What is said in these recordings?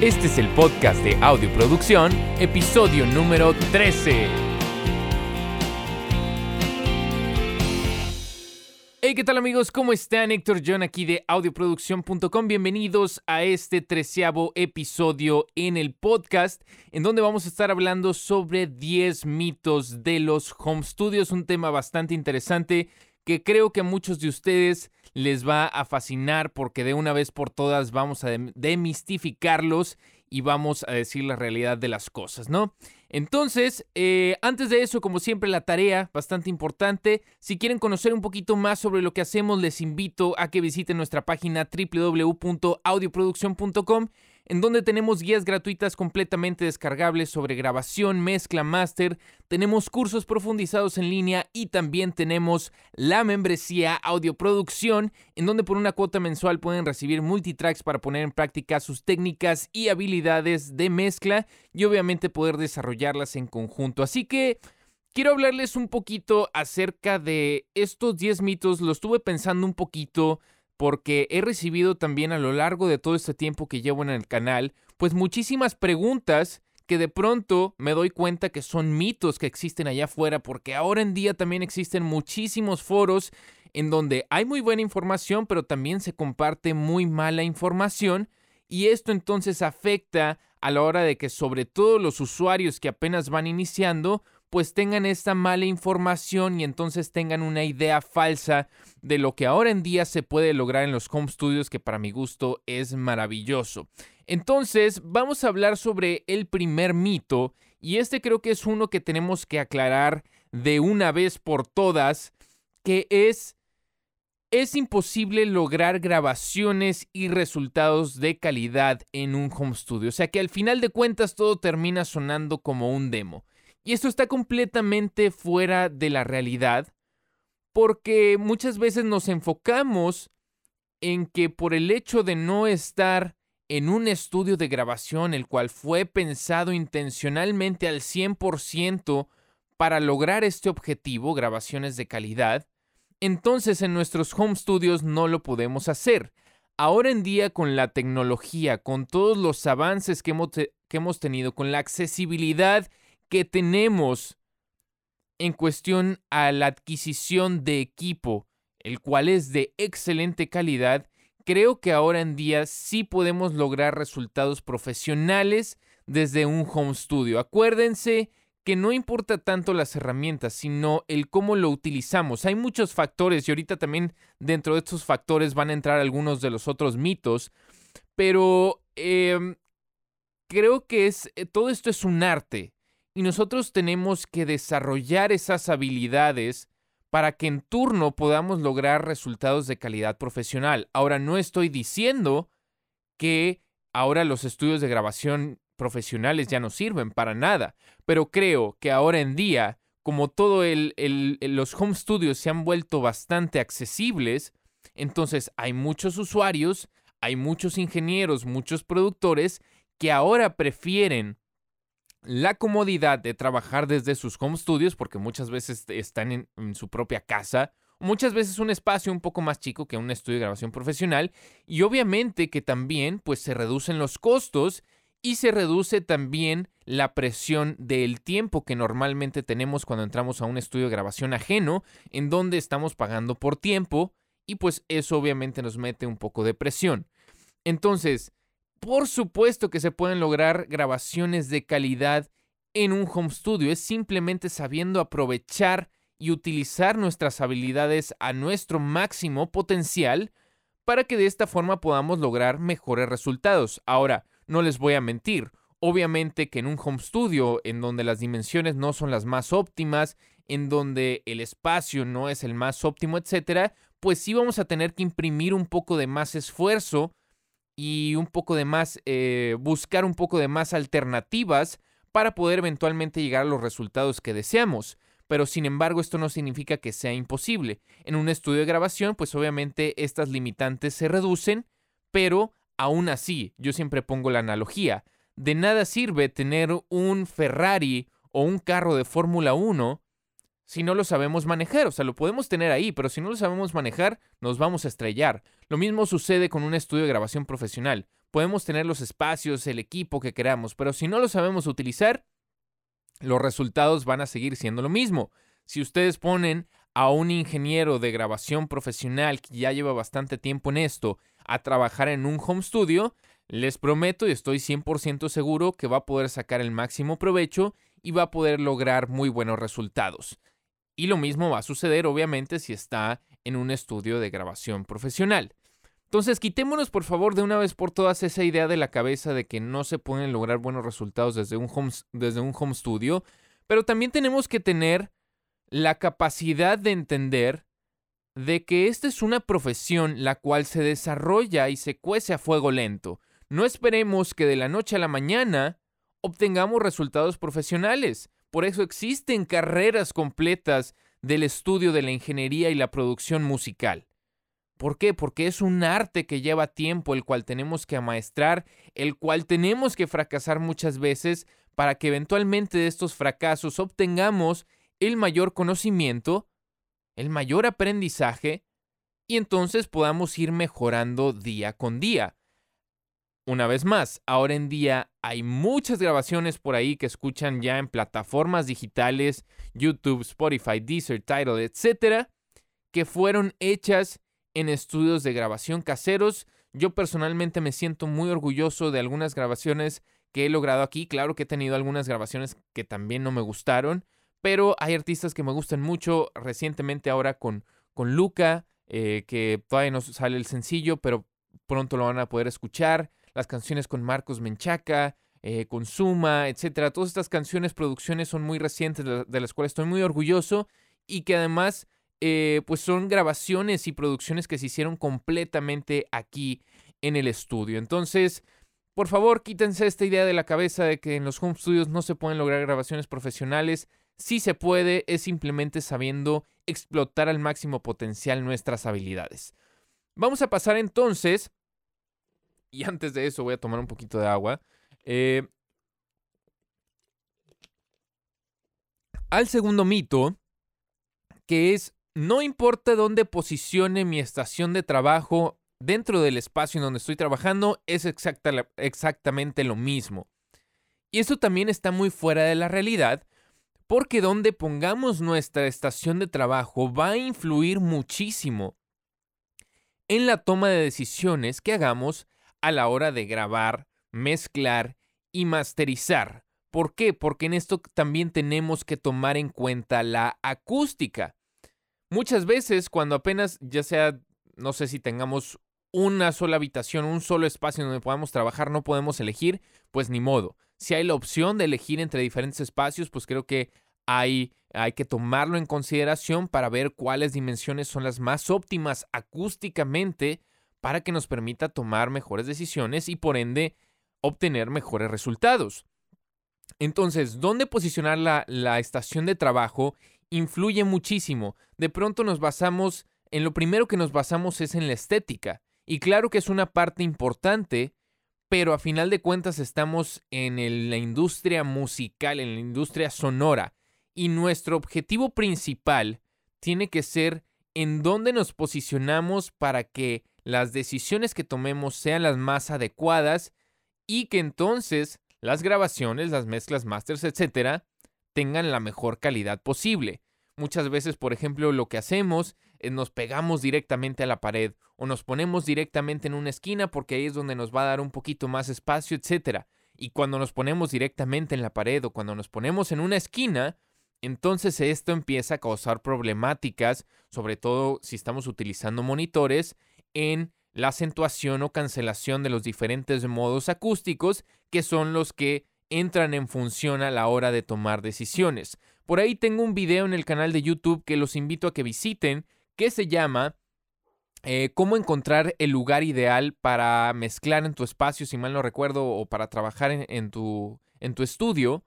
Este es el podcast de Audioproducción, episodio número 13. Hey, ¿qué tal amigos? ¿Cómo están? Héctor John aquí de audioproducción.com. Bienvenidos a este treceavo episodio en el podcast, en donde vamos a estar hablando sobre 10 mitos de los home studios, un tema bastante interesante que creo que muchos de ustedes les va a fascinar porque de una vez por todas vamos a demistificarlos y vamos a decir la realidad de las cosas, ¿no? Entonces, eh, antes de eso, como siempre, la tarea bastante importante. Si quieren conocer un poquito más sobre lo que hacemos, les invito a que visiten nuestra página www.audioproducción.com en donde tenemos guías gratuitas completamente descargables sobre grabación, mezcla, máster, tenemos cursos profundizados en línea y también tenemos la membresía audioproducción, en donde por una cuota mensual pueden recibir multitracks para poner en práctica sus técnicas y habilidades de mezcla y obviamente poder desarrollarlas en conjunto. Así que... Quiero hablarles un poquito acerca de estos 10 mitos, lo estuve pensando un poquito porque he recibido también a lo largo de todo este tiempo que llevo en el canal, pues muchísimas preguntas que de pronto me doy cuenta que son mitos que existen allá afuera, porque ahora en día también existen muchísimos foros en donde hay muy buena información, pero también se comparte muy mala información, y esto entonces afecta a la hora de que sobre todo los usuarios que apenas van iniciando, pues tengan esta mala información y entonces tengan una idea falsa de lo que ahora en día se puede lograr en los home studios que para mi gusto es maravilloso. Entonces vamos a hablar sobre el primer mito y este creo que es uno que tenemos que aclarar de una vez por todas que es es imposible lograr grabaciones y resultados de calidad en un home studio. O sea que al final de cuentas todo termina sonando como un demo. Y esto está completamente fuera de la realidad porque muchas veces nos enfocamos en que por el hecho de no estar en un estudio de grabación el cual fue pensado intencionalmente al 100% para lograr este objetivo, grabaciones de calidad, entonces en nuestros home studios no lo podemos hacer. Ahora en día con la tecnología, con todos los avances que hemos, que hemos tenido, con la accesibilidad que tenemos en cuestión a la adquisición de equipo, el cual es de excelente calidad, creo que ahora en día sí podemos lograr resultados profesionales desde un home studio. Acuérdense que no importa tanto las herramientas, sino el cómo lo utilizamos. Hay muchos factores y ahorita también dentro de estos factores van a entrar algunos de los otros mitos, pero em, creo que es, eh, todo esto es un arte y nosotros tenemos que desarrollar esas habilidades para que en turno podamos lograr resultados de calidad profesional. Ahora, no estoy diciendo que ahora los estudios de grabación profesionales ya no sirven para nada, pero creo que ahora en día, como todo el, los home studios se han vuelto bastante accesibles, entonces hay muchos usuarios, hay muchos ingenieros, muchos productores que ahora prefieren la comodidad de trabajar desde sus home studios, porque muchas veces están en, su propia casa, muchas veces un espacio un poco más chico que un estudio de grabación profesional, y obviamente que también pues se reducen los costos y se reduce también la presión del tiempo que normalmente tenemos cuando entramos a un estudio de grabación ajeno, en donde estamos pagando por tiempo, y pues eso obviamente nos mete un poco de presión. Entonces, por supuesto que se pueden lograr grabaciones de calidad en un home studio, es simplemente sabiendo aprovechar y utilizar nuestras habilidades a nuestro máximo potencial para que de esta forma podamos lograr mejores resultados. Ahora, no les voy a mentir, obviamente que en un home studio en donde las dimensiones no son las más óptimas, en donde el espacio no es el más óptimo, etcétera, pues sí vamos a tener que imprimir un poco de más esfuerzo y un poco de más, eh, buscar un poco de más alternativas para poder eventualmente llegar a los resultados que deseamos. Pero sin embargo, esto no significa que sea imposible. En un estudio de grabación, pues obviamente estas limitantes se reducen, pero aún así, yo siempre pongo la analogía. De nada sirve tener un Ferrari o un carro de Fórmula 1 si no lo sabemos manejar. O sea, lo podemos tener ahí, pero si no lo sabemos manejar, nos vamos a estrellar. Lo mismo sucede con un estudio de grabación profesional. Podemos tener los espacios, el equipo que queramos, pero si no lo sabemos utilizar, los resultados van a seguir siendo lo mismo. Si ustedes ponen a un ingeniero de grabación profesional que ya lleva bastante tiempo en esto a trabajar en un home studio, les prometo y estoy 100% seguro que va a poder sacar el máximo provecho y va a poder lograr muy buenos resultados. Y lo mismo va a suceder obviamente si está en un estudio de grabación profesional. Entonces, quitémonos por favor de una vez por todas esa idea de la cabeza de que no se pueden lograr buenos resultados desde un home, desde un home studio, pero también tenemos que tener la capacidad de entender de que esta es una profesión la cual se desarrolla y se cuece a fuego lento. No esperemos que de la noche a la mañana obtengamos resultados profesionales. Por eso existen carreras completas del estudio de la ingeniería y la producción musical. ¿Por qué? Porque es un arte que lleva tiempo, el cual tenemos que amaestrar, el cual tenemos que fracasar muchas veces para que eventualmente de estos fracasos obtengamos el mayor conocimiento, el mayor aprendizaje, y entonces podamos ir mejorando día con día. Una vez más, ahora en día hay muchas grabaciones por ahí que escuchan ya en plataformas digitales, YouTube, Spotify, Deezer, Tidal, etc., que fueron hechas en estudios de grabación caseros. Yo personalmente me siento muy orgulloso de algunas grabaciones que he logrado aquí. Claro que he tenido algunas grabaciones que también no me gustaron, pero hay artistas que me gustan mucho. Recientemente ahora con, con Luca, eh, que todavía no sale el sencillo, pero pronto lo van a poder escuchar. Las canciones con Marcos Menchaca, eh, con Suma, etcétera. Todas estas canciones, producciones son muy recientes, de las cuales estoy muy orgulloso y que además eh, pues son grabaciones y producciones que se hicieron completamente aquí en el estudio. Entonces, por favor, quítense esta idea de la cabeza de que en los home studios no se pueden lograr grabaciones profesionales. Sí se puede, es simplemente sabiendo explotar al máximo potencial nuestras habilidades. Vamos a pasar entonces, y antes de eso voy a tomar un poquito de agua, eh, al segundo mito, que es no importa dónde posicione mi estación de trabajo dentro del espacio en donde estoy trabajando, es exactamente lo mismo. Y eso también está muy fuera de la realidad, porque donde pongamos nuestra estación de trabajo va a influir muchísimo en la toma de decisiones que hagamos a la hora de grabar, mezclar y masterizar. ¿Por qué? Porque en esto también tenemos que tomar en cuenta la acústica. Muchas veces cuando apenas, ya sea, no sé si tengamos una sola habitación, un solo espacio donde podamos trabajar, no podemos elegir, pues ni modo. Si hay la opción de elegir entre diferentes espacios, pues creo que hay, hay que tomarlo en consideración para ver cuáles dimensiones son las más óptimas acústicamente para que nos permita tomar mejores decisiones y por ende obtener mejores resultados. Entonces, ¿dónde posicionar la, estación de trabajo influye muchísimo. De pronto nos basamos, en lo primero que nos basamos es en la estética. Y claro que es una parte importante, pero a final de cuentas estamos en la industria musical, en la industria sonora. Y nuestro objetivo principal tiene que ser en dónde nos posicionamos para que las decisiones que tomemos sean las más adecuadas y que entonces las grabaciones, las mezclas, masters, etcétera, tengan la mejor calidad posible. Muchas veces, por ejemplo, lo que hacemos es nos pegamos directamente a la pared o nos ponemos directamente en una esquina porque ahí es donde nos va a dar un poquito más espacio, etc. Y cuando nos ponemos directamente en la pared o cuando nos ponemos en una esquina, entonces esto empieza a causar problemáticas, sobre todo si estamos utilizando monitores, en la acentuación o cancelación de los diferentes modos acústicos que son los que entran en función a la hora de tomar decisiones. Por ahí tengo un video en el canal de YouTube que los invito a que visiten, que se llama eh, cómo encontrar el lugar ideal para mezclar en tu espacio, si mal no recuerdo, o para trabajar en, tu, en tu estudio.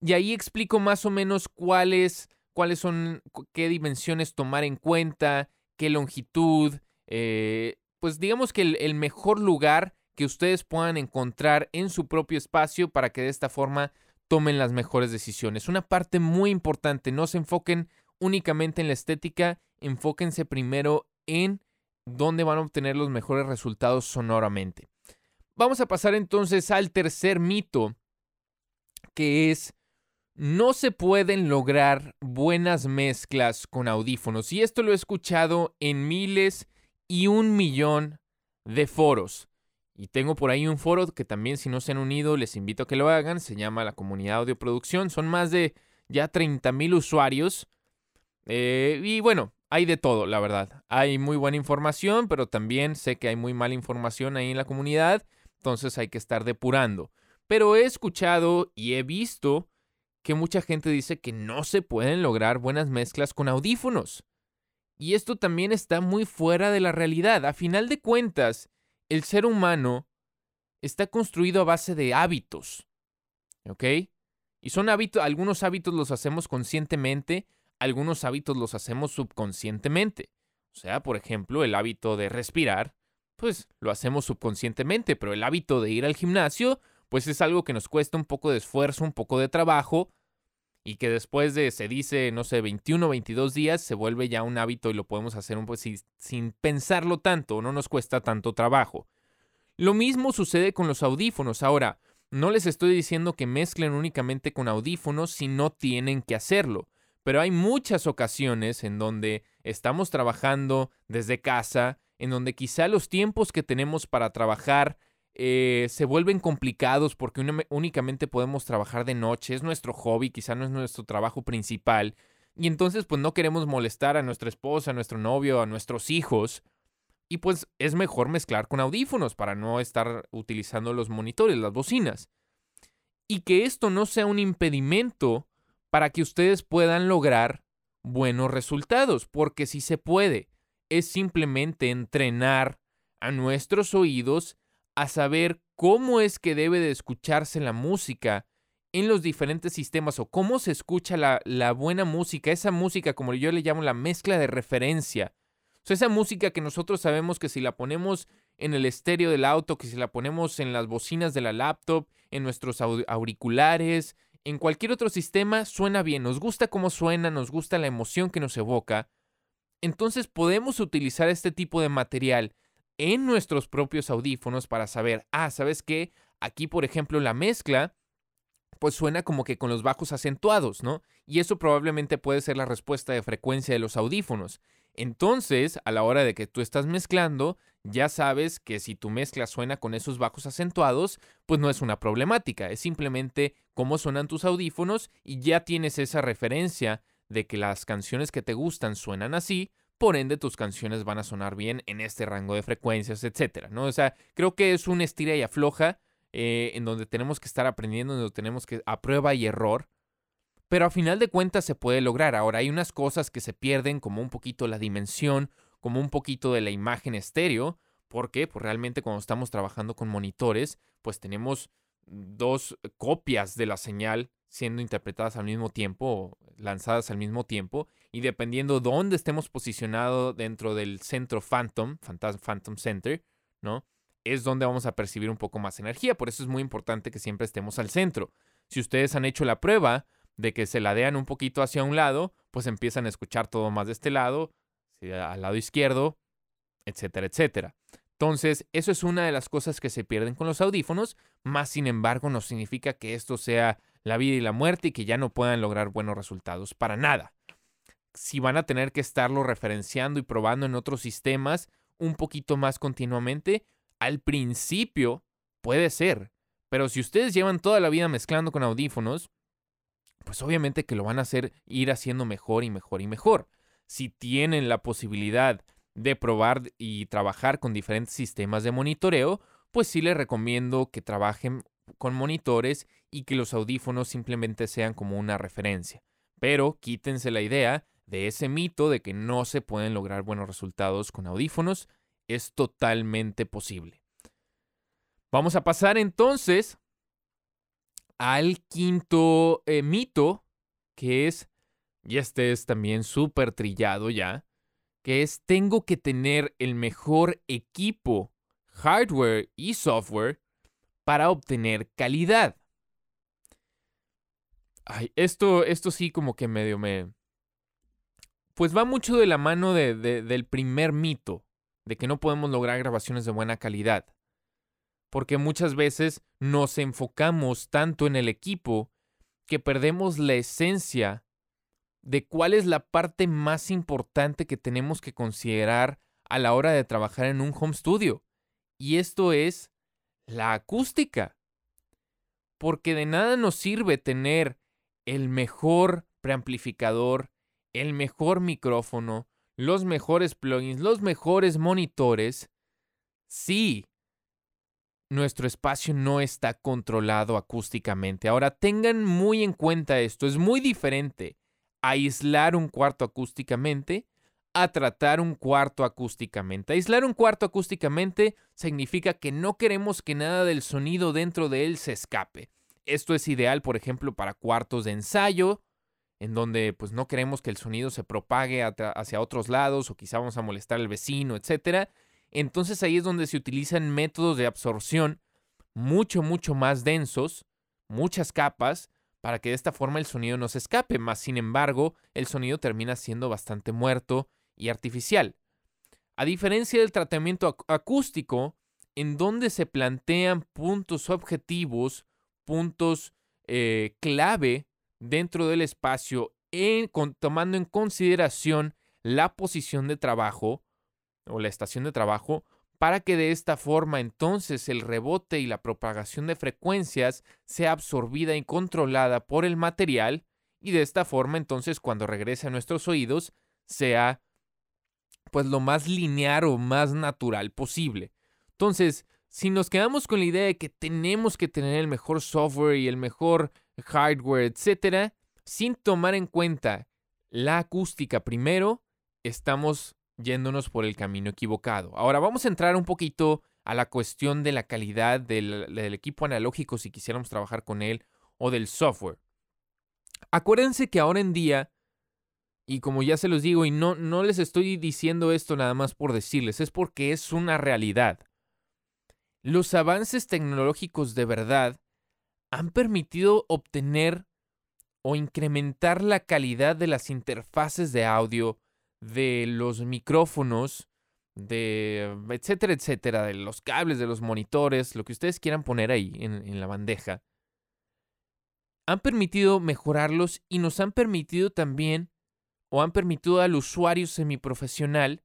Y ahí explico más o menos cuáles, cuáles son, qué dimensiones tomar en cuenta, qué longitud, eh, pues digamos que el mejor lugar que ustedes puedan encontrar en su propio espacio para que de esta forma tomen las mejores decisiones. Una parte muy importante, no se enfoquen únicamente en la estética, enfóquense primero en dónde van a obtener los mejores resultados sonoramente. Vamos a pasar entonces al tercer mito, que es no se pueden lograr buenas mezclas con audífonos. Y esto lo he escuchado en miles y un millón de foros. Y tengo por ahí un foro que también si no se han unido les invito a que lo hagan. Se llama la comunidad audioproducción. Son más de ya 30 mil usuarios. Eh, y bueno, hay de todo, la verdad. Hay muy buena información, pero también sé que hay muy mala información ahí en la comunidad. Entonces hay que estar depurando. Pero he escuchado y he visto que mucha gente dice que no se pueden lograr buenas mezclas con audífonos. Y esto también está muy fuera de la realidad. A final de cuentas, el ser humano está construido a base de hábitos. ¿Ok? Y son hábitos, algunos hábitos los hacemos conscientemente, algunos hábitos los hacemos subconscientemente. O sea, por ejemplo, el hábito de respirar, pues lo hacemos subconscientemente, pero el hábito de ir al gimnasio, pues es algo que nos cuesta un poco de esfuerzo, un poco de trabajo, y que después de, se dice, no sé, 21 o 22 días, se vuelve ya un hábito y lo podemos hacer un poco sin, pensarlo tanto, no nos cuesta tanto trabajo. Lo mismo sucede con los audífonos. Ahora, no les estoy diciendo que mezclen únicamente con audífonos si no tienen que hacerlo, pero hay muchas ocasiones en donde estamos trabajando desde casa, en donde quizá los tiempos que tenemos para trabajar eh, se vuelven complicados porque únicamente podemos trabajar de noche, es nuestro hobby, quizá no es nuestro trabajo principal, y entonces pues no queremos molestar a nuestra esposa, a nuestro novio, a nuestros hijos, y pues es mejor mezclar con audífonos para no estar utilizando los monitores, las bocinas. Y que esto no sea un impedimento para que ustedes puedan lograr buenos resultados, porque si se puede, es simplemente entrenar a nuestros oídos a saber cómo es que debe de escucharse la música en los diferentes sistemas o cómo se escucha la, la, buena música, esa música como yo le llamo la mezcla de referencia. O esa música que nosotros sabemos que si la ponemos en el estéreo del auto, que si la ponemos en las bocinas de la laptop, en nuestros auriculares, en cualquier otro sistema, suena bien, nos gusta cómo suena, nos gusta la emoción que nos evoca. Entonces podemos utilizar este tipo de material en nuestros propios audífonos para saber, ah, ¿sabes qué? Aquí, por ejemplo, la mezcla, pues suena como que con los bajos acentuados, ¿no? Y eso probablemente puede ser la respuesta de frecuencia de los audífonos. Entonces, a la hora de que tú estás mezclando, ya sabes que si tu mezcla suena con esos bajos acentuados, pues no es una problemática, es simplemente cómo suenan tus audífonos y ya tienes esa referencia de que las canciones que te gustan suenan así, por ende tus canciones van a sonar bien en este rango de frecuencias, etcétera, ¿no? O sea, creo que es un estira y afloja eh, en donde tenemos que estar aprendiendo, en donde tenemos que a prueba y error, pero a final de cuentas se puede lograr. Ahora hay unas cosas que se pierden, como un poquito la dimensión, como un poquito de la imagen estéreo, porque pues realmente cuando estamos trabajando con monitores, pues tenemos dos copias de la señal siendo interpretadas al mismo tiempo, lanzadas al mismo tiempo, y dependiendo dónde estemos posicionados dentro del centro Phantom, Phantom Center, ¿no? Es donde vamos a percibir un poco más energía. Por eso es muy importante que siempre estemos al centro. Si ustedes han hecho la prueba de que se ladean un poquito hacia un lado, pues empiezan a escuchar todo más de este lado, al lado izquierdo, etcétera, etcétera. Entonces, eso es una de las cosas que se pierden con los audífonos, más sin embargo no significa que esto sea la vida y la muerte y que ya no puedan lograr buenos resultados para nada. Si van a tener que estarlo referenciando y probando en otros sistemas un poquito más continuamente, al principio puede ser, pero si ustedes llevan toda la vida mezclando con audífonos, pues obviamente que lo van a hacer ir haciendo mejor y mejor y mejor. Si tienen la posibilidad de probar y trabajar con diferentes sistemas de monitoreo, pues sí les recomiendo que trabajen con monitores y que los audífonos simplemente sean como una referencia. Pero quítense la idea de ese mito de que no se pueden lograr buenos resultados con audífonos. Es totalmente posible. Vamos a pasar entonces al quinto eh, mito, que es, y este es también súper trillado ya, que es tengo que tener el mejor equipo, hardware y software para obtener calidad. Ay, esto, esto sí como que medio me, pues va mucho de la mano del primer mito, de que no podemos lograr grabaciones de buena calidad. Porque muchas veces nos enfocamos tanto en el equipo que perdemos la esencia de cuál es la parte más importante que tenemos que considerar a la hora de trabajar en un home studio. Y esto es la acústica. Porque de nada nos sirve tener el mejor preamplificador, el mejor micrófono, los mejores plugins, los mejores monitores, si nuestro espacio no está controlado acústicamente. Ahora tengan muy en cuenta esto, es muy diferente aislar un cuarto acústicamente a tratar un cuarto acústicamente. Aislar un cuarto acústicamente significa que no queremos que nada del sonido dentro de él se escape. Esto es ideal, por ejemplo, para cuartos de ensayo, en donde pues no queremos que el sonido se propague hacia otros lados o quizá vamos a molestar al vecino, etc. Entonces ahí es donde se utilizan métodos de absorción mucho, mucho más densos, muchas capas, para que de esta forma el sonido no se escape, más sin embargo el sonido termina siendo bastante muerto y artificial. A diferencia del tratamiento acústico, en donde se plantean puntos objetivos, puntos eh, clave dentro del espacio, tomando en consideración la posición de trabajo o la estación de trabajo, para que de esta forma entonces el rebote y la propagación de frecuencias sea absorbida y controlada por el material y de esta forma entonces cuando regrese a nuestros oídos sea pues lo más lineal o más natural posible. Entonces, si nos quedamos con la idea de que tenemos que tener el mejor software y el mejor hardware, etcétera, sin tomar en cuenta la acústica primero, estamos yéndonos por el camino equivocado. Ahora vamos a entrar un poquito a la cuestión de la calidad del, equipo analógico si quisiéramos trabajar con él o del software. Acuérdense que ahora en día y como ya se los digo, y no, no les estoy diciendo esto nada más por decirles, es porque es una realidad. Los avances tecnológicos de verdad han permitido obtener o incrementar la calidad de las interfaces de audio, de los micrófonos, de etcétera, etcétera, de los cables, de los monitores, lo que ustedes quieran poner ahí en, en la bandeja. Han permitido mejorarlos y nos han permitido también o han permitido al usuario semiprofesional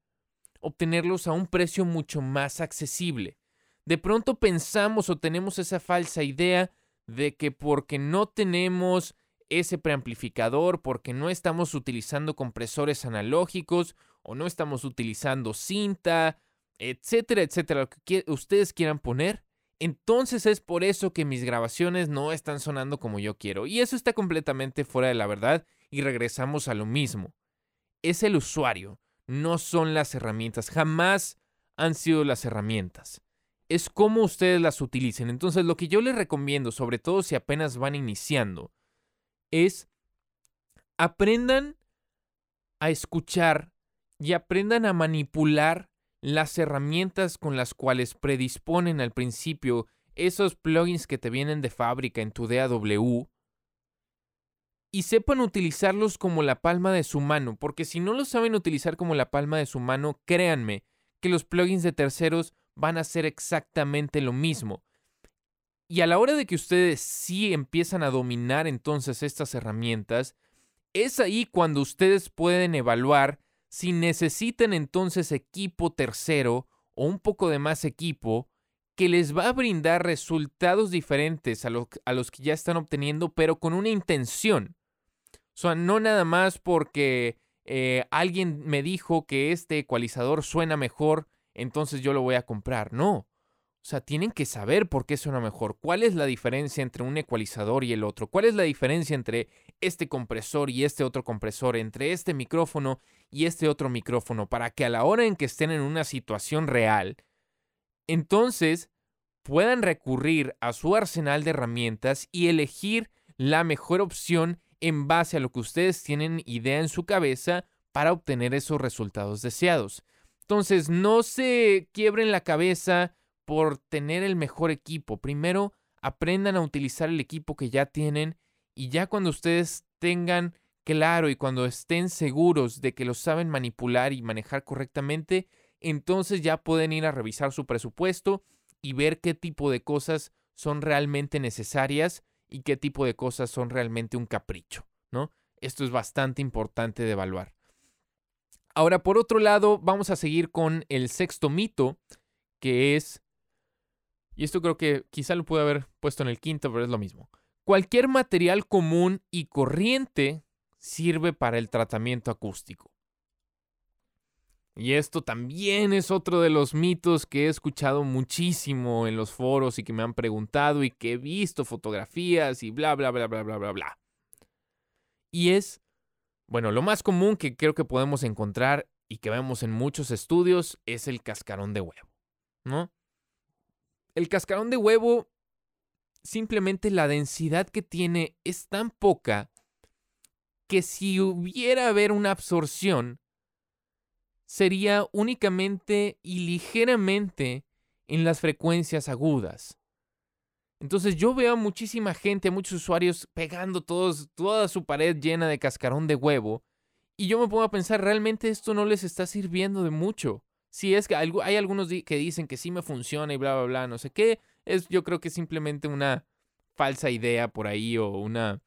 obtenerlos a un precio mucho más accesible. De pronto pensamos o tenemos esa falsa idea de que porque no tenemos ese preamplificador, porque no estamos utilizando compresores analógicos o no estamos utilizando cinta, etcétera, etcétera, lo que ustedes quieran poner, entonces es por eso que mis grabaciones no están sonando como yo quiero. Y eso está completamente fuera de la verdad y regresamos a lo mismo es el usuario, no son las herramientas. Jamás han sido las herramientas. Es cómo ustedes las utilicen. Entonces, lo que yo les recomiendo, sobre todo si apenas van iniciando, es aprendan a escuchar y aprendan a manipular las herramientas con las cuales predisponen al principio esos plugins que te vienen de fábrica en tu DAW y sepan utilizarlos como la palma de su mano, porque si no los saben utilizar como la palma de su mano, créanme que los plugins de terceros van a hacer exactamente lo mismo. Y a la hora de que ustedes sí empiezan a dominar entonces estas herramientas, es ahí cuando ustedes pueden evaluar si necesitan entonces equipo tercero o un poco de más equipo que les va a brindar resultados diferentes a, los que ya están obteniendo, pero con una intención. O sea, no nada más porque eh, alguien me dijo que este ecualizador suena mejor, entonces yo lo voy a comprar. No. O sea, tienen que saber por qué suena mejor. ¿Cuál es la diferencia entre un ecualizador y el otro? ¿Cuál es la diferencia entre este compresor y este otro compresor? Entre este micrófono y este otro micrófono. Para que a la hora en que estén en una situación real, entonces puedan recurrir a su arsenal de herramientas y elegir la mejor opción en base a lo que ustedes tienen idea en su cabeza para obtener esos resultados deseados. Entonces, no se quiebren la cabeza por tener el mejor equipo. Primero, aprendan a utilizar el equipo que ya tienen y ya cuando ustedes tengan claro y cuando estén seguros de que lo saben manipular y manejar correctamente, entonces ya pueden ir a revisar su presupuesto y ver qué tipo de cosas son realmente necesarias y qué tipo de cosas son realmente un capricho, ¿no? Esto es bastante importante de evaluar. Ahora, por otro lado, vamos a seguir con el sexto mito, que es, y esto creo que quizá lo pude haber puesto en el quinto, pero es lo mismo. Cualquier material común y corriente sirve para el tratamiento acústico. Y esto también es otro de los mitos que he escuchado muchísimo en los foros y que me han preguntado y que he visto fotografías y bla, bla, bla, bla, bla, bla, bla. Y es, bueno, lo más común que creo que podemos encontrar y que vemos en muchos estudios es el cascarón de huevo, ¿no? El cascarón de huevo, simplemente la densidad que tiene es tan poca que si hubiera haber una absorción, sería únicamente y ligeramente en las frecuencias agudas. Entonces yo veo a muchísima gente, a muchos usuarios pegando todos, toda su pared llena de cascarón de huevo y yo me pongo a pensar, realmente esto no les está sirviendo de mucho. Si es que hay algunos que dicen que sí me funciona y bla, bla, bla, no sé qué, es yo creo que simplemente una falsa idea por ahí o una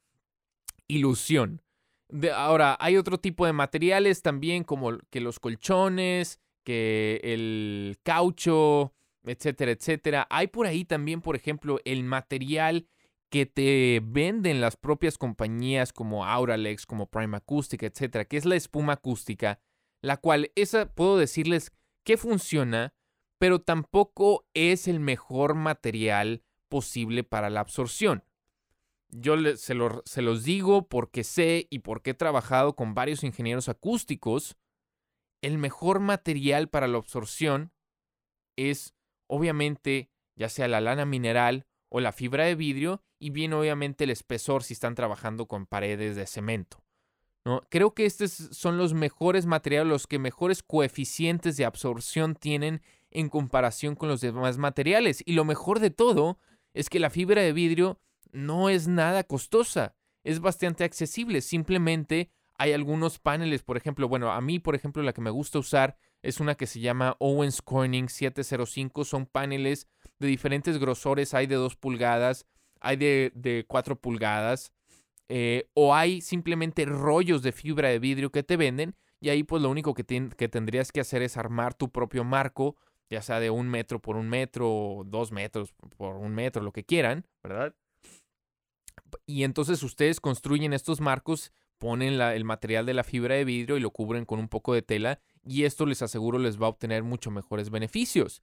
ilusión ahora, hay otro tipo de materiales también, como que los colchones, que el caucho, etcétera, etcétera. Hay por ahí también, por ejemplo, el material que te venden las propias compañías como Auralex, como Prime Acústica, etcétera, que es la espuma acústica, la cual esa puedo decirles que funciona, pero tampoco es el mejor material posible para la absorción. Yo se, se los digo porque sé y porque he trabajado con varios ingenieros acústicos. El mejor material para la absorción es, obviamente, ya sea la lana mineral o la fibra de vidrio, y bien obviamente el espesor si están trabajando con paredes de cemento. ¿no? Creo que estos son los mejores materiales, los que mejores coeficientes de absorción tienen en comparación con los demás materiales. Y lo mejor de todo es que la fibra de vidrio no es nada costosa, es bastante accesible, simplemente hay algunos paneles, por ejemplo, bueno, a mí, por ejemplo, la que me gusta usar es una que se llama Owens Corning 705, son paneles de diferentes grosores, hay de 2 pulgadas, hay de, de 4 pulgadas, eh, o hay simplemente rollos de fibra de vidrio que te venden, y ahí pues lo único que, que tendrías que hacer es armar tu propio marco, ya sea de un metro por un metro, o dos metros por un metro, lo que quieran, ¿verdad? Y entonces ustedes construyen estos marcos, ponen el material de la fibra de vidrio y lo cubren con un poco de tela y esto les aseguro les va a obtener mucho mejores beneficios.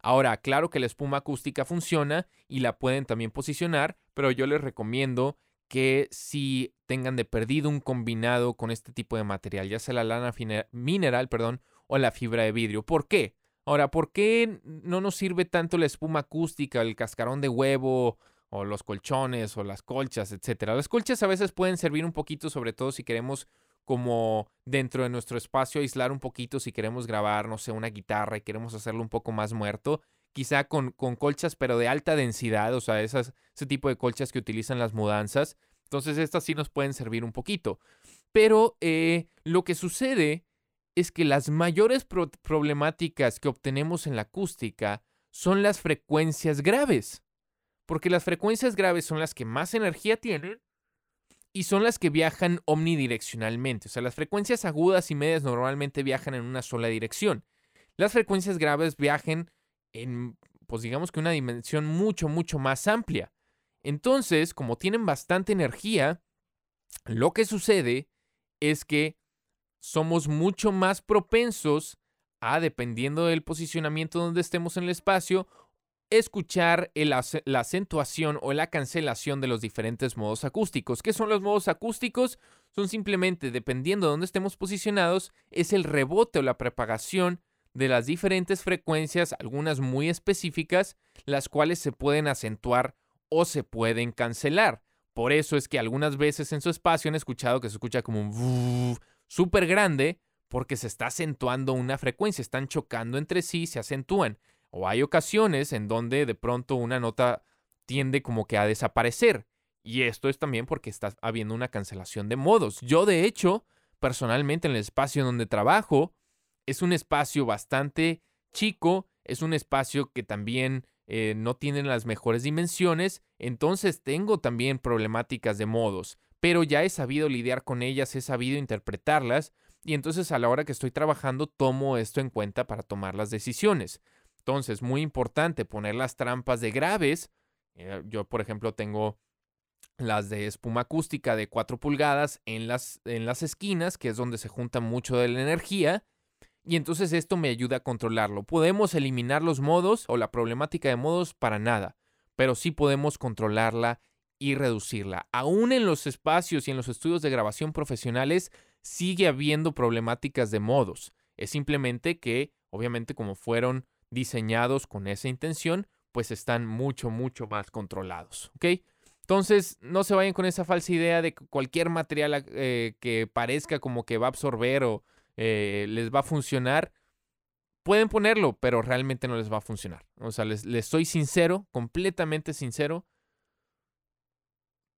Ahora, claro que la espuma acústica funciona y la pueden también posicionar, pero yo les recomiendo que si tengan de perdido un combinado con este tipo de material, ya sea la lana mineral, perdón, o la fibra de vidrio. ¿Por qué? Ahora, ¿por qué no nos sirve tanto la espuma acústica, el cascarón de huevo o los colchones o las colchas, etcétera. Las colchas a veces pueden servir un poquito, sobre todo si queremos como dentro de nuestro espacio aislar un poquito, si queremos grabar, no sé, una guitarra y queremos hacerlo un poco más muerto, quizá con, con colchas pero de alta densidad, o sea, ese tipo de colchas que utilizan las mudanzas. Entonces estas sí nos pueden servir un poquito. Pero eh, lo que sucede es que las mayores problemáticas que obtenemos en la acústica son las frecuencias graves porque las frecuencias graves son las que más energía tienen y son las que viajan omnidireccionalmente. O sea, las frecuencias agudas y medias normalmente viajan en una sola dirección. Las frecuencias graves viajan en, pues digamos que una dimensión mucho, mucho más amplia. Entonces, como tienen bastante energía, lo que sucede es que somos mucho más propensos a, dependiendo del posicionamiento donde estemos en el espacio, escuchar la acentuación o la cancelación de los diferentes modos acústicos. ¿Qué son los modos acústicos? Son simplemente, dependiendo de dónde estemos posicionados, es el rebote o la propagación de las diferentes frecuencias, algunas muy específicas, las cuales se pueden acentuar o se pueden cancelar. Por eso es que algunas veces en su espacio han escuchado que se escucha como un súper grande porque se está acentuando una frecuencia, están chocando entre sí, se acentúan o hay ocasiones en donde de pronto una nota tiende como que a desaparecer Y esto es también porque está habiendo una cancelación de modos. Yo, de hecho, personalmente en el espacio donde trabajo, es un espacio bastante chico, es un espacio que también eh, no tiene las mejores dimensiones, entonces tengo también problemáticas de modos, pero ya he sabido lidiar con ellas, he sabido interpretarlas, y entonces a la hora que estoy trabajando tomo esto en cuenta para tomar las decisiones. Entonces, muy importante poner las trampas de graves. Eh, yo, por ejemplo, tengo las de espuma acústica de 4 pulgadas en las, en las esquinas, que es donde se junta mucho de la energía. Y entonces esto me ayuda a controlarlo. Podemos eliminar los modos o la problemática de modos para nada, pero sí podemos controlarla y reducirla. Aún en los espacios y en los estudios de grabación profesionales sigue habiendo problemáticas de modos. Es simplemente que, obviamente, como fueron diseñados con esa intención, pues están mucho, mucho más controlados. ¿Ok? Entonces, no se vayan con esa falsa idea de que cualquier material eh, que parezca como que va a absorber o eh, les va a funcionar. Pueden ponerlo, pero realmente no les va a funcionar. O sea, les, les soy sincero, completamente sincero.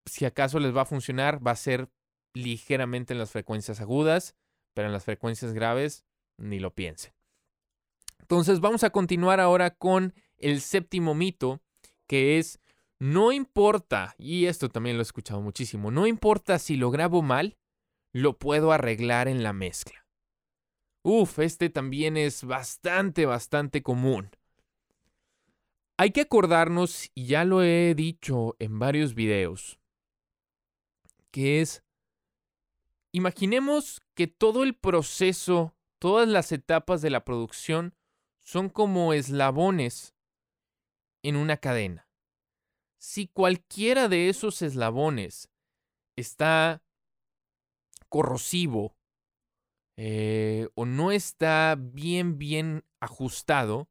Si acaso les va a funcionar, va a ser ligeramente en las frecuencias agudas, pero en las frecuencias graves, ni lo piensen. Entonces, vamos a continuar ahora con el séptimo mito, que es no importa, y esto también lo he escuchado muchísimo, no importa si lo grabo mal, lo puedo arreglar en la mezcla. Uf, este también es bastante, bastante común. Hay que acordarnos, y ya lo he dicho en varios videos, que es, imaginemos que todo el proceso, todas las etapas de la producción son como eslabones en una cadena si cualquiera de esos eslabones está corrosivo eh, o no está bien, bien ajustado,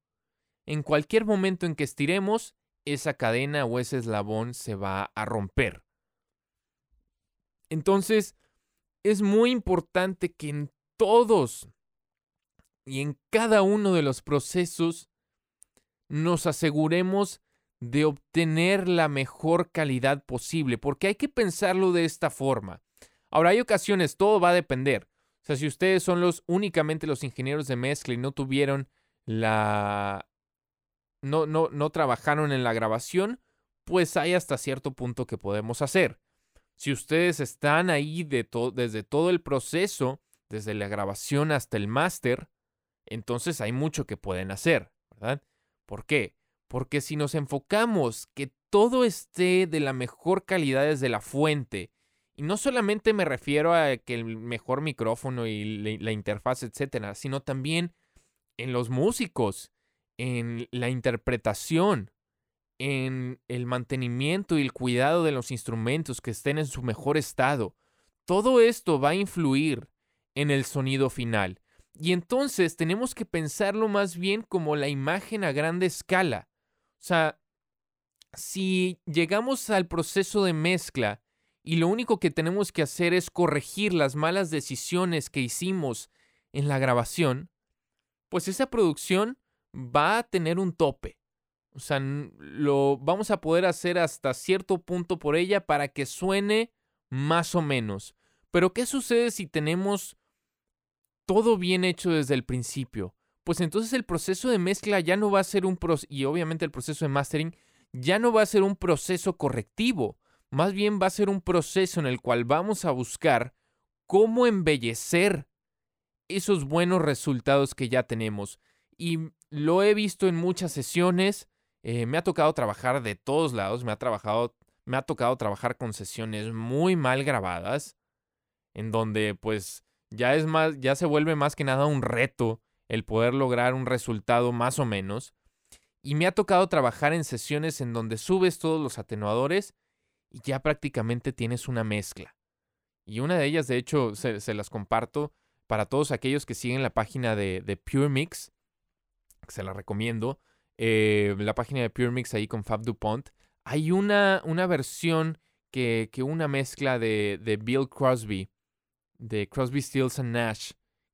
en cualquier momento en que estiremos, esa cadena o ese eslabón se va a romper. Entonces, es muy importante que en todos y en cada uno de los procesos nos aseguremos de obtener la mejor calidad posible, porque hay que pensarlo de esta forma. Ahora, hay ocasiones, todo va a depender. O sea, si ustedes son los únicamente los ingenieros de mezcla y no tuvieron la... no, no, no trabajaron en la grabación, pues hay hasta cierto punto que podemos hacer. Si ustedes están ahí de desde todo el proceso, desde la grabación hasta el máster, entonces hay mucho que pueden hacer, ¿verdad? ¿Por qué? Porque si nos enfocamos que todo esté de la mejor calidad desde la fuente, y no solamente me refiero a que el mejor micrófono y la interfaz, etcétera, sino también en los músicos, en la interpretación, en el mantenimiento y el cuidado de los instrumentos que estén en su mejor estado. Todo esto va a influir en el sonido final. Y entonces tenemos que pensarlo más bien como la imagen a grande escala. O sea, si llegamos al proceso de mezcla y lo único que tenemos que hacer es corregir las malas decisiones que hicimos en la grabación, pues esa producción va a tener un tope. O sea, lo vamos a poder hacer hasta cierto punto por ella para que suene más o menos. Pero ¿qué sucede si tenemos todo bien hecho desde el principio? pues entonces el proceso de mezcla ya no va a ser un proceso, y obviamente el proceso de mastering ya no va a ser un proceso correctivo, más bien va a ser un proceso en el cual vamos a buscar cómo embellecer esos buenos resultados que ya tenemos. Y lo he visto en muchas sesiones, eh, me ha tocado trabajar de todos lados, me ha, trabajado, me ha tocado trabajar con sesiones muy mal grabadas, en donde pues ya es más, ya se vuelve más que nada un reto el poder lograr un resultado más o menos. Y me ha tocado trabajar en sesiones en donde subes todos los atenuadores y ya prácticamente tienes una mezcla. Y una de ellas, de hecho, se, las comparto para todos aquellos que siguen la página de, de Pure Mix. Se la recomiendo. Eh, la página de Pure Mix ahí con Fab DuPont. Hay una, una versión que, que una mezcla de, de Bill Crosby, de Crosby, Stills and Nash,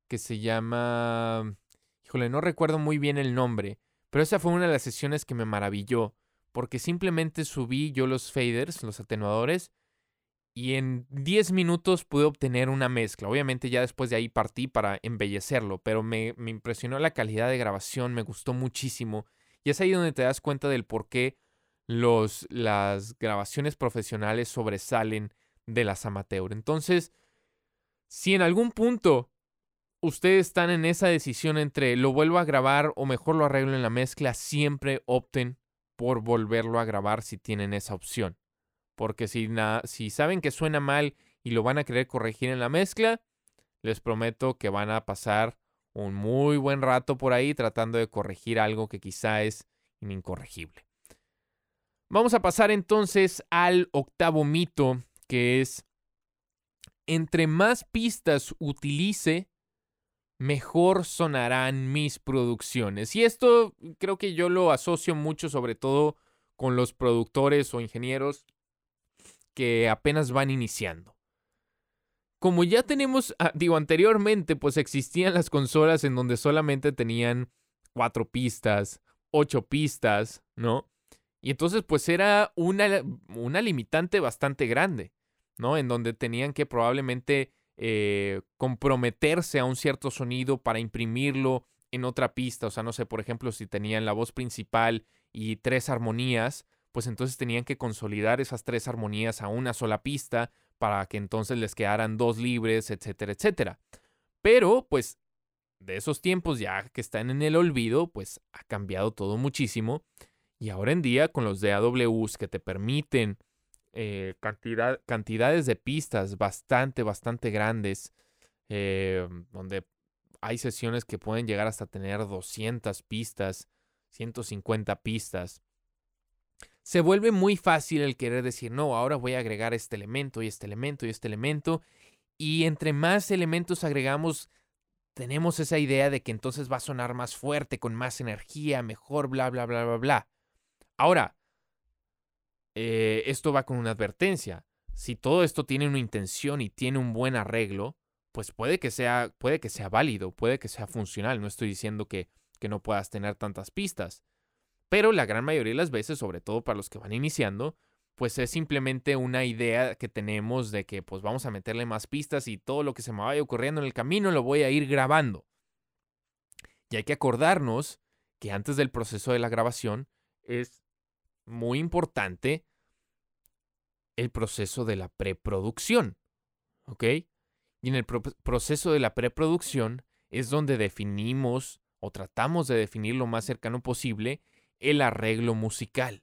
que se llama... Híjole, no recuerdo muy bien el nombre, pero esa fue una de las sesiones que me maravilló, porque simplemente subí yo los faders, los atenuadores, y en 10 minutos pude obtener una mezcla. Obviamente ya después de ahí partí para embellecerlo, pero me, me, impresionó la calidad de grabación, me gustó muchísimo. Y es ahí donde te das cuenta del por qué los, las grabaciones profesionales sobresalen de las amateur. Entonces, si en algún punto ustedes están en esa decisión entre lo vuelvo a grabar o mejor lo arreglo en la mezcla, siempre opten por volverlo a grabar si tienen esa opción. Porque si, si saben que suena mal y lo van a querer corregir en la mezcla, les prometo que van a pasar un muy buen rato por ahí tratando de corregir algo que quizá es incorregible. Vamos a pasar entonces al octavo mito, que es, entre más pistas utilice, mejor sonarán mis producciones. Y esto creo que yo lo asocio mucho sobre todo con los productores o ingenieros que apenas van iniciando. Como ya tenemos, ah, digo, anteriormente, pues existían las consolas en donde solamente tenían cuatro pistas, ocho pistas, ¿no? Y entonces, pues era una, una limitante bastante grande, ¿no? En donde tenían que probablemente eh, comprometerse a un cierto sonido para imprimirlo en otra pista. O sea, no sé, por ejemplo, si tenían la voz principal y tres armonías, pues entonces tenían que consolidar esas tres armonías a una sola pista para que entonces les quedaran dos libres, etcétera, etcétera. Pero, pues, de esos tiempos ya que están en el olvido, pues ha cambiado todo muchísimo. Y ahora en día, con los DAWs que te permiten eh, cantidad, cantidades de pistas bastante, bastante grandes, eh, donde hay sesiones que pueden llegar hasta tener 200 pistas, 150 pistas se vuelve muy fácil el querer decir, no, ahora voy a agregar este elemento y este elemento y este elemento. Y entre más elementos agregamos, tenemos esa idea de que entonces va a sonar más fuerte, con más energía, mejor, bla, bla, bla, bla, bla. Ahora, eh, esto va con una advertencia. Si todo esto tiene una intención y tiene un buen arreglo, pues puede que sea, puede que sea válido, puede que sea funcional. No estoy diciendo que, que no puedas tener tantas pistas. Pero la gran mayoría de las veces, sobre todo para los que van iniciando, pues es simplemente una idea que tenemos de que pues vamos a meterle más pistas y todo lo que se me vaya ocurriendo en el camino lo voy a ir grabando. Y hay que acordarnos que antes del proceso de la grabación es muy importante el proceso de la preproducción. ¿Ok? Y en el proceso de la preproducción es donde definimos o tratamos de definir lo más cercano posible el arreglo musical.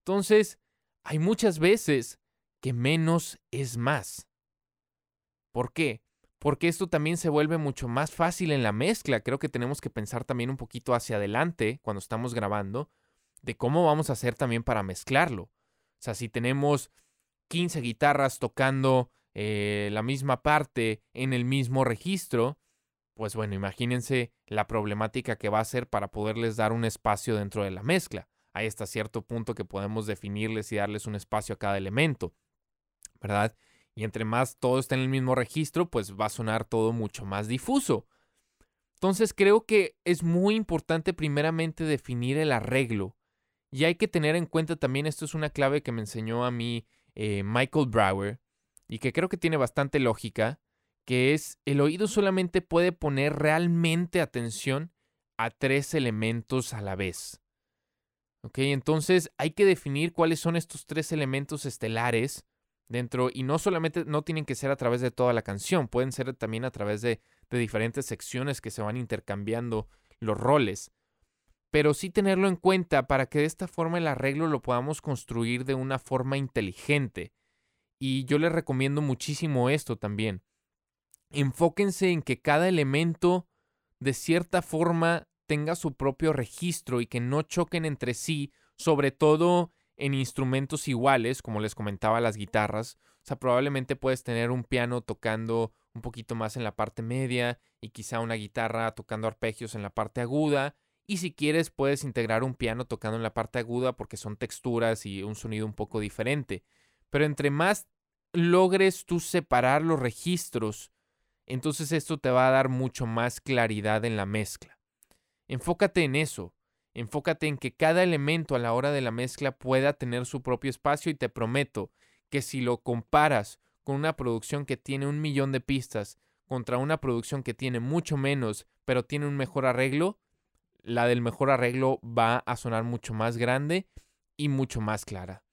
Entonces, hay muchas veces que menos es más. ¿Por qué? Porque esto también se vuelve mucho más fácil en la mezcla. Creo que tenemos que pensar también un poquito hacia adelante cuando estamos grabando de cómo vamos a hacer también para mezclarlo. O sea, si tenemos 15 guitarras tocando eh, la misma parte en el mismo registro, pues bueno, imagínense la problemática que va a ser para poderles dar un espacio dentro de la mezcla. Hay hasta cierto punto que podemos definirles y darles un espacio a cada elemento, ¿verdad? Y entre más todo está en el mismo registro, pues va a sonar todo mucho más difuso. Entonces creo que es muy importante primeramente definir el arreglo. Y hay que tener en cuenta también, esto es una clave que me enseñó a mí eh, Michael Brower, y que creo que tiene bastante lógica, que es el oído solamente puede poner realmente atención a tres elementos a la vez. ¿Ok? Entonces hay que definir cuáles son estos tres elementos estelares dentro y no solamente no tienen que ser a través de toda la canción, pueden ser también a través de, de diferentes secciones que se van intercambiando los roles. Pero sí tenerlo en cuenta para que de esta forma el arreglo lo podamos construir de una forma inteligente. Y yo les recomiendo muchísimo esto también enfóquense en que cada elemento de cierta forma tenga su propio registro y que no choquen entre sí, sobre todo en instrumentos iguales, como les comentaba las guitarras. O sea, probablemente puedes tener un piano tocando un poquito más en la parte media y quizá una guitarra tocando arpegios en la parte aguda. Y si quieres puedes integrar un piano tocando en la parte aguda porque son texturas y un sonido un poco diferente. Pero entre más logres tú separar los registros entonces esto te va a dar mucho más claridad en la mezcla. Enfócate en eso, Enfócate en que cada elemento a la hora de la mezcla pueda tener su propio espacio y te prometo que si lo comparas con una producción que tiene un millón de pistas contra una producción que tiene mucho menos, pero tiene un mejor arreglo, la del mejor arreglo va a sonar mucho más grande y mucho más clara.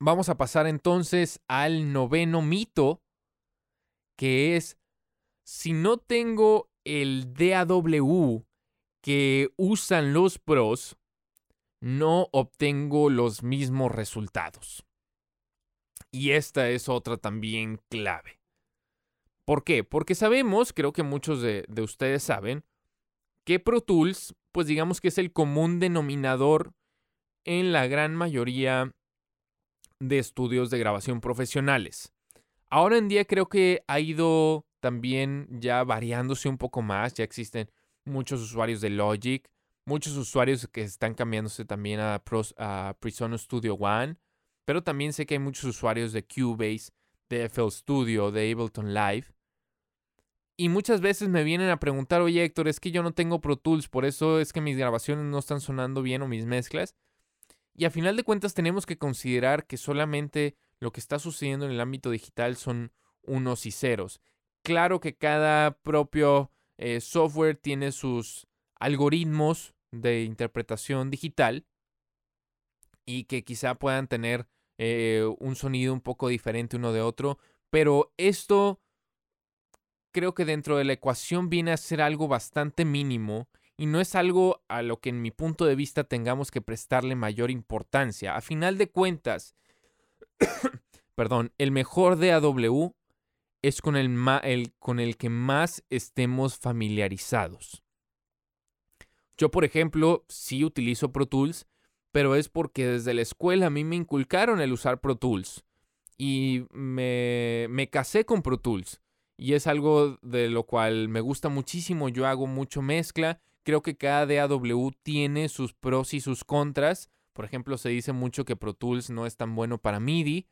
Vamos a pasar entonces al noveno mito, que es, si no tengo el DAW que usan los pros, no obtengo los mismos resultados. Y esta es otra también clave. ¿Por qué? Porque sabemos, creo que muchos de, de ustedes saben, que Pro Tools, pues digamos que es el común denominador en la gran mayoría de estudios de grabación profesionales. Ahora en día creo que ha ido también ya variándose un poco más, ya existen muchos usuarios de Logic, muchos usuarios que están cambiándose también a, Pros, a Studio One, pero también sé que hay muchos usuarios de Cubase, de FL Studio, de Ableton Live. Y muchas veces me vienen a preguntar, oye Héctor, es que yo no tengo Pro Tools, por eso es que mis grabaciones no están sonando bien o mis mezclas. Y a final de cuentas tenemos que considerar que solamente lo que está sucediendo en el ámbito digital son unos y ceros. Claro que cada propio eh, software tiene sus algoritmos de interpretación digital y que quizá puedan tener eh, un sonido un poco diferente uno de otro, pero esto creo que dentro de la ecuación viene a ser algo bastante mínimo y no es algo a lo que en mi punto de vista tengamos que prestarle mayor importancia. A final de cuentas, perdón, el mejor DAW es con el, el, con el que más estemos familiarizados. Yo, por ejemplo, sí utilizo Pro Tools, pero es porque desde la escuela a mí me inculcaron el usar Pro Tools y me, me casé con Pro Tools y es algo de lo cual me gusta muchísimo. Yo hago mucho mezcla. Creo que cada DAW tiene sus pros y sus contras. Por ejemplo, se dice mucho que Pro Tools no es tan bueno para MIDI.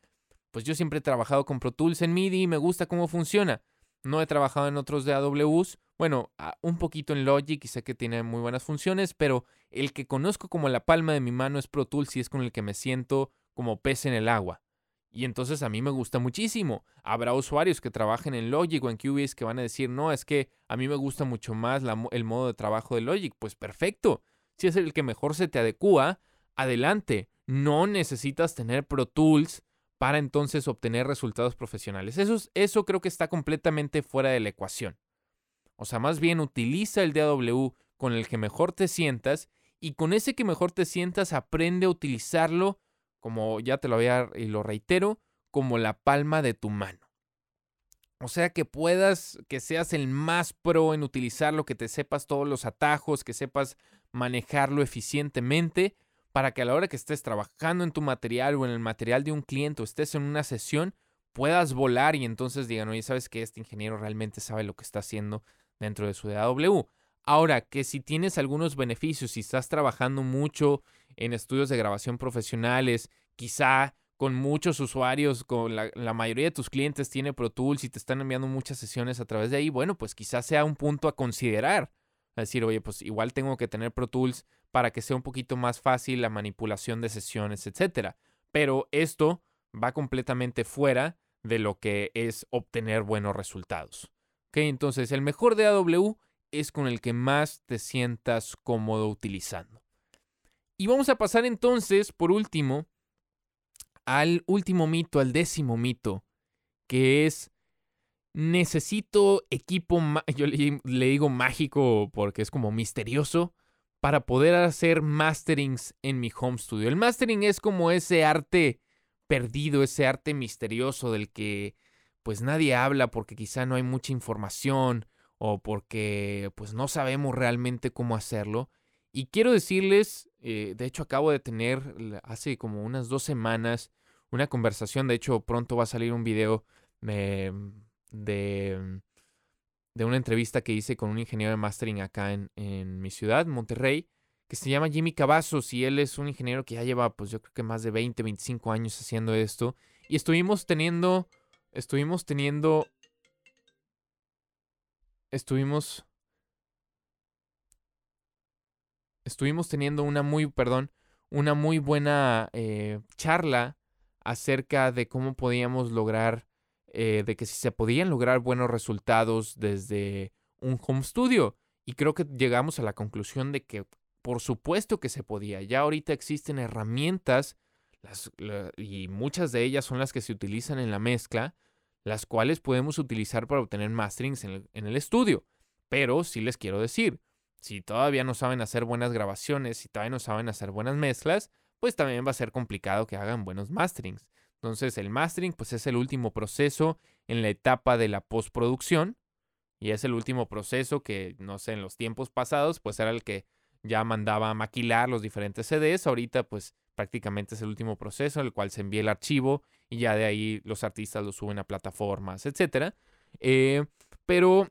Pues yo siempre he trabajado con Pro Tools en MIDI y me gusta cómo funciona. No he trabajado en otros DAWs. Bueno, un poquito en Logic y sé que tiene muy buenas funciones, pero el que conozco como la palma de mi mano es Pro Tools y es con el que me siento como pez en el agua. Y entonces a mí me gusta muchísimo. Habrá usuarios que trabajen en Logic o en Cubase que van a decir, no, es que a mí me gusta mucho más el modo de trabajo de Logic. Pues perfecto. Si es el que mejor se te adecua, adelante. No necesitas tener Pro Tools para entonces obtener resultados profesionales. Eso, eso creo que está completamente fuera de la ecuación. O sea, más bien utiliza el DAW con el que mejor te sientas y con ese que mejor te sientas aprende a utilizarlo como ya te lo había y lo reitero, como la palma de tu mano. O sea que puedas, que seas el más pro en utilizarlo, que te sepas todos los atajos, que sepas manejarlo eficientemente, para que a la hora que estés trabajando en tu material o en el material de un cliente o estés en una sesión, puedas volar y entonces digan, oye, sabes que este ingeniero realmente sabe lo que está haciendo dentro de su DAW. Ahora, que si tienes algunos beneficios, si estás trabajando mucho en estudios de grabación profesionales, quizá con muchos usuarios, con la, mayoría de tus clientes tiene Pro Tools y te están enviando muchas sesiones a través de ahí, bueno, pues quizás sea un punto a considerar. Es decir, oye, pues igual tengo que tener Pro Tools para que sea un poquito más fácil la manipulación de sesiones, etc. Pero esto va completamente fuera de lo que es obtener buenos resultados. ¿Ok? Entonces, el mejor DAW es con el que más te sientas cómodo utilizando. Y vamos a pasar entonces, por último, al último mito, al décimo mito, que es necesito equipo, yo le, digo mágico porque es como misterioso, para poder hacer masterings en mi home studio. El mastering es como ese arte perdido, ese arte misterioso del que pues nadie habla porque quizá no hay mucha información o porque pues no sabemos realmente cómo hacerlo. Y quiero decirles, eh, de hecho acabo de tener hace como unas dos semanas una conversación, de hecho pronto va a salir un video de, de, una entrevista que hice con un ingeniero de mastering acá en, en mi ciudad, Monterrey, que se llama Jimmy Cavazos y él es un ingeniero que ya lleva pues yo creo que más de 20, 25 años haciendo esto. Y estuvimos teniendo, estuvimos teniendo, estuvimos estuvimos teniendo una muy, perdón, una muy buena eh, charla acerca de cómo podíamos lograr, eh, de que si se podían lograr buenos resultados desde un home studio. Y creo que llegamos a la conclusión de que por supuesto que se podía. Ya ahorita existen herramientas, y muchas de ellas son las que se utilizan en la mezcla, las cuales podemos utilizar para obtener masterings en el, en el estudio. Pero sí les quiero decir, si todavía no saben hacer buenas grabaciones, si todavía no saben hacer buenas mezclas, pues también va a ser complicado que hagan buenos masterings. Entonces el mastering pues es el último proceso en la etapa de la postproducción y es el último proceso que, no sé, en los tiempos pasados pues era el que ya mandaba a maquilar los diferentes CDs. Ahorita pues prácticamente es el último proceso en el cual se envía el archivo y ya de ahí los artistas lo suben a plataformas, etc. Eh, pero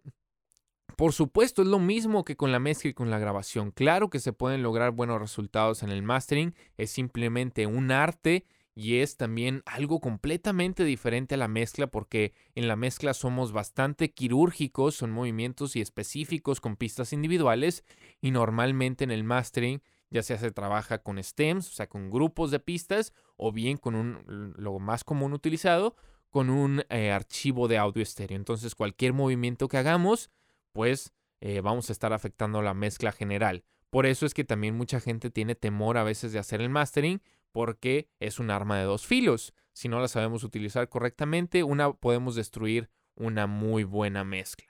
por supuesto, es lo mismo que con la mezcla y con la grabación. Claro que se pueden lograr buenos resultados en el mastering, es simplemente un arte y es también algo completamente diferente a la mezcla porque en la mezcla somos bastante quirúrgicos, son movimientos y específicos con pistas individuales y normalmente en el mastering ya sea se trabaja con stems, o sea, con grupos de pistas o bien con un, lo más común utilizado, con un eh, archivo de audio estéreo. Entonces cualquier movimiento que hagamos pues eh, vamos a estar afectando la mezcla general. Por eso es que también mucha gente tiene temor a veces de hacer el mastering porque es un arma de dos filos. Si no la sabemos utilizar correctamente, una podemos destruir una muy buena mezcla.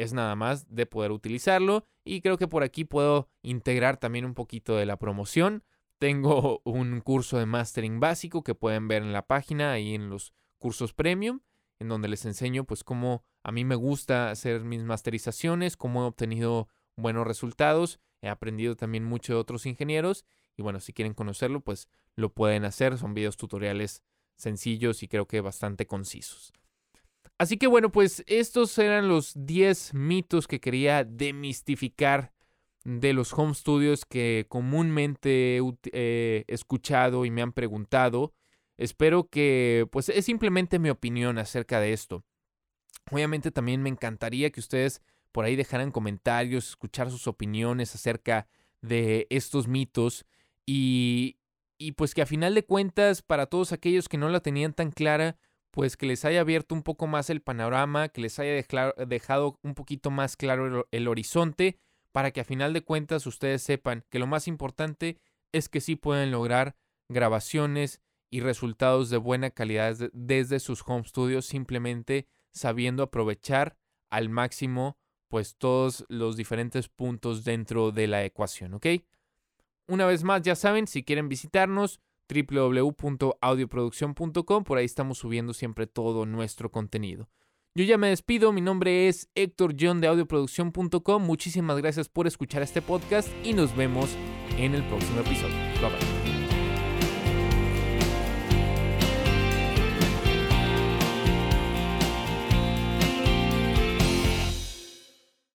Es nada más de poder utilizarlo y creo que por aquí puedo integrar también un poquito de la promoción. Tengo un curso de mastering básico que pueden ver en la página ahí en los cursos premium en donde les enseño pues cómo a mí me gusta hacer mis masterizaciones, cómo he obtenido buenos resultados. He aprendido también mucho de otros ingenieros y bueno, si quieren conocerlo pues lo pueden hacer. Son videos tutoriales sencillos y creo que bastante concisos. Así que bueno, pues estos eran los 10 mitos que quería demistificar de los home studios que comúnmente he escuchado y me han preguntado. Espero que, pues es simplemente mi opinión acerca de esto. Obviamente también me encantaría que ustedes por ahí dejaran comentarios, escuchar sus opiniones acerca de estos mitos y, y pues que a final de cuentas para todos aquellos que no la tenían tan clara, pues que les haya abierto un poco más el panorama, que les haya dejado un poquito más claro el, horizonte, para que a final de cuentas ustedes sepan que lo más importante es que sí pueden lograr grabaciones y resultados de buena calidad desde sus home studios simplemente sabiendo aprovechar al máximo pues todos los diferentes puntos dentro de la ecuación, ¿ok? Una vez más, ya saben, si quieren visitarnos, www.audioproducción.com, por ahí estamos subiendo siempre todo nuestro contenido. Yo ya me despido, mi nombre es Héctor John de audioproducción.com, muchísimas gracias por escuchar este podcast y nos vemos en el próximo episodio. Bye.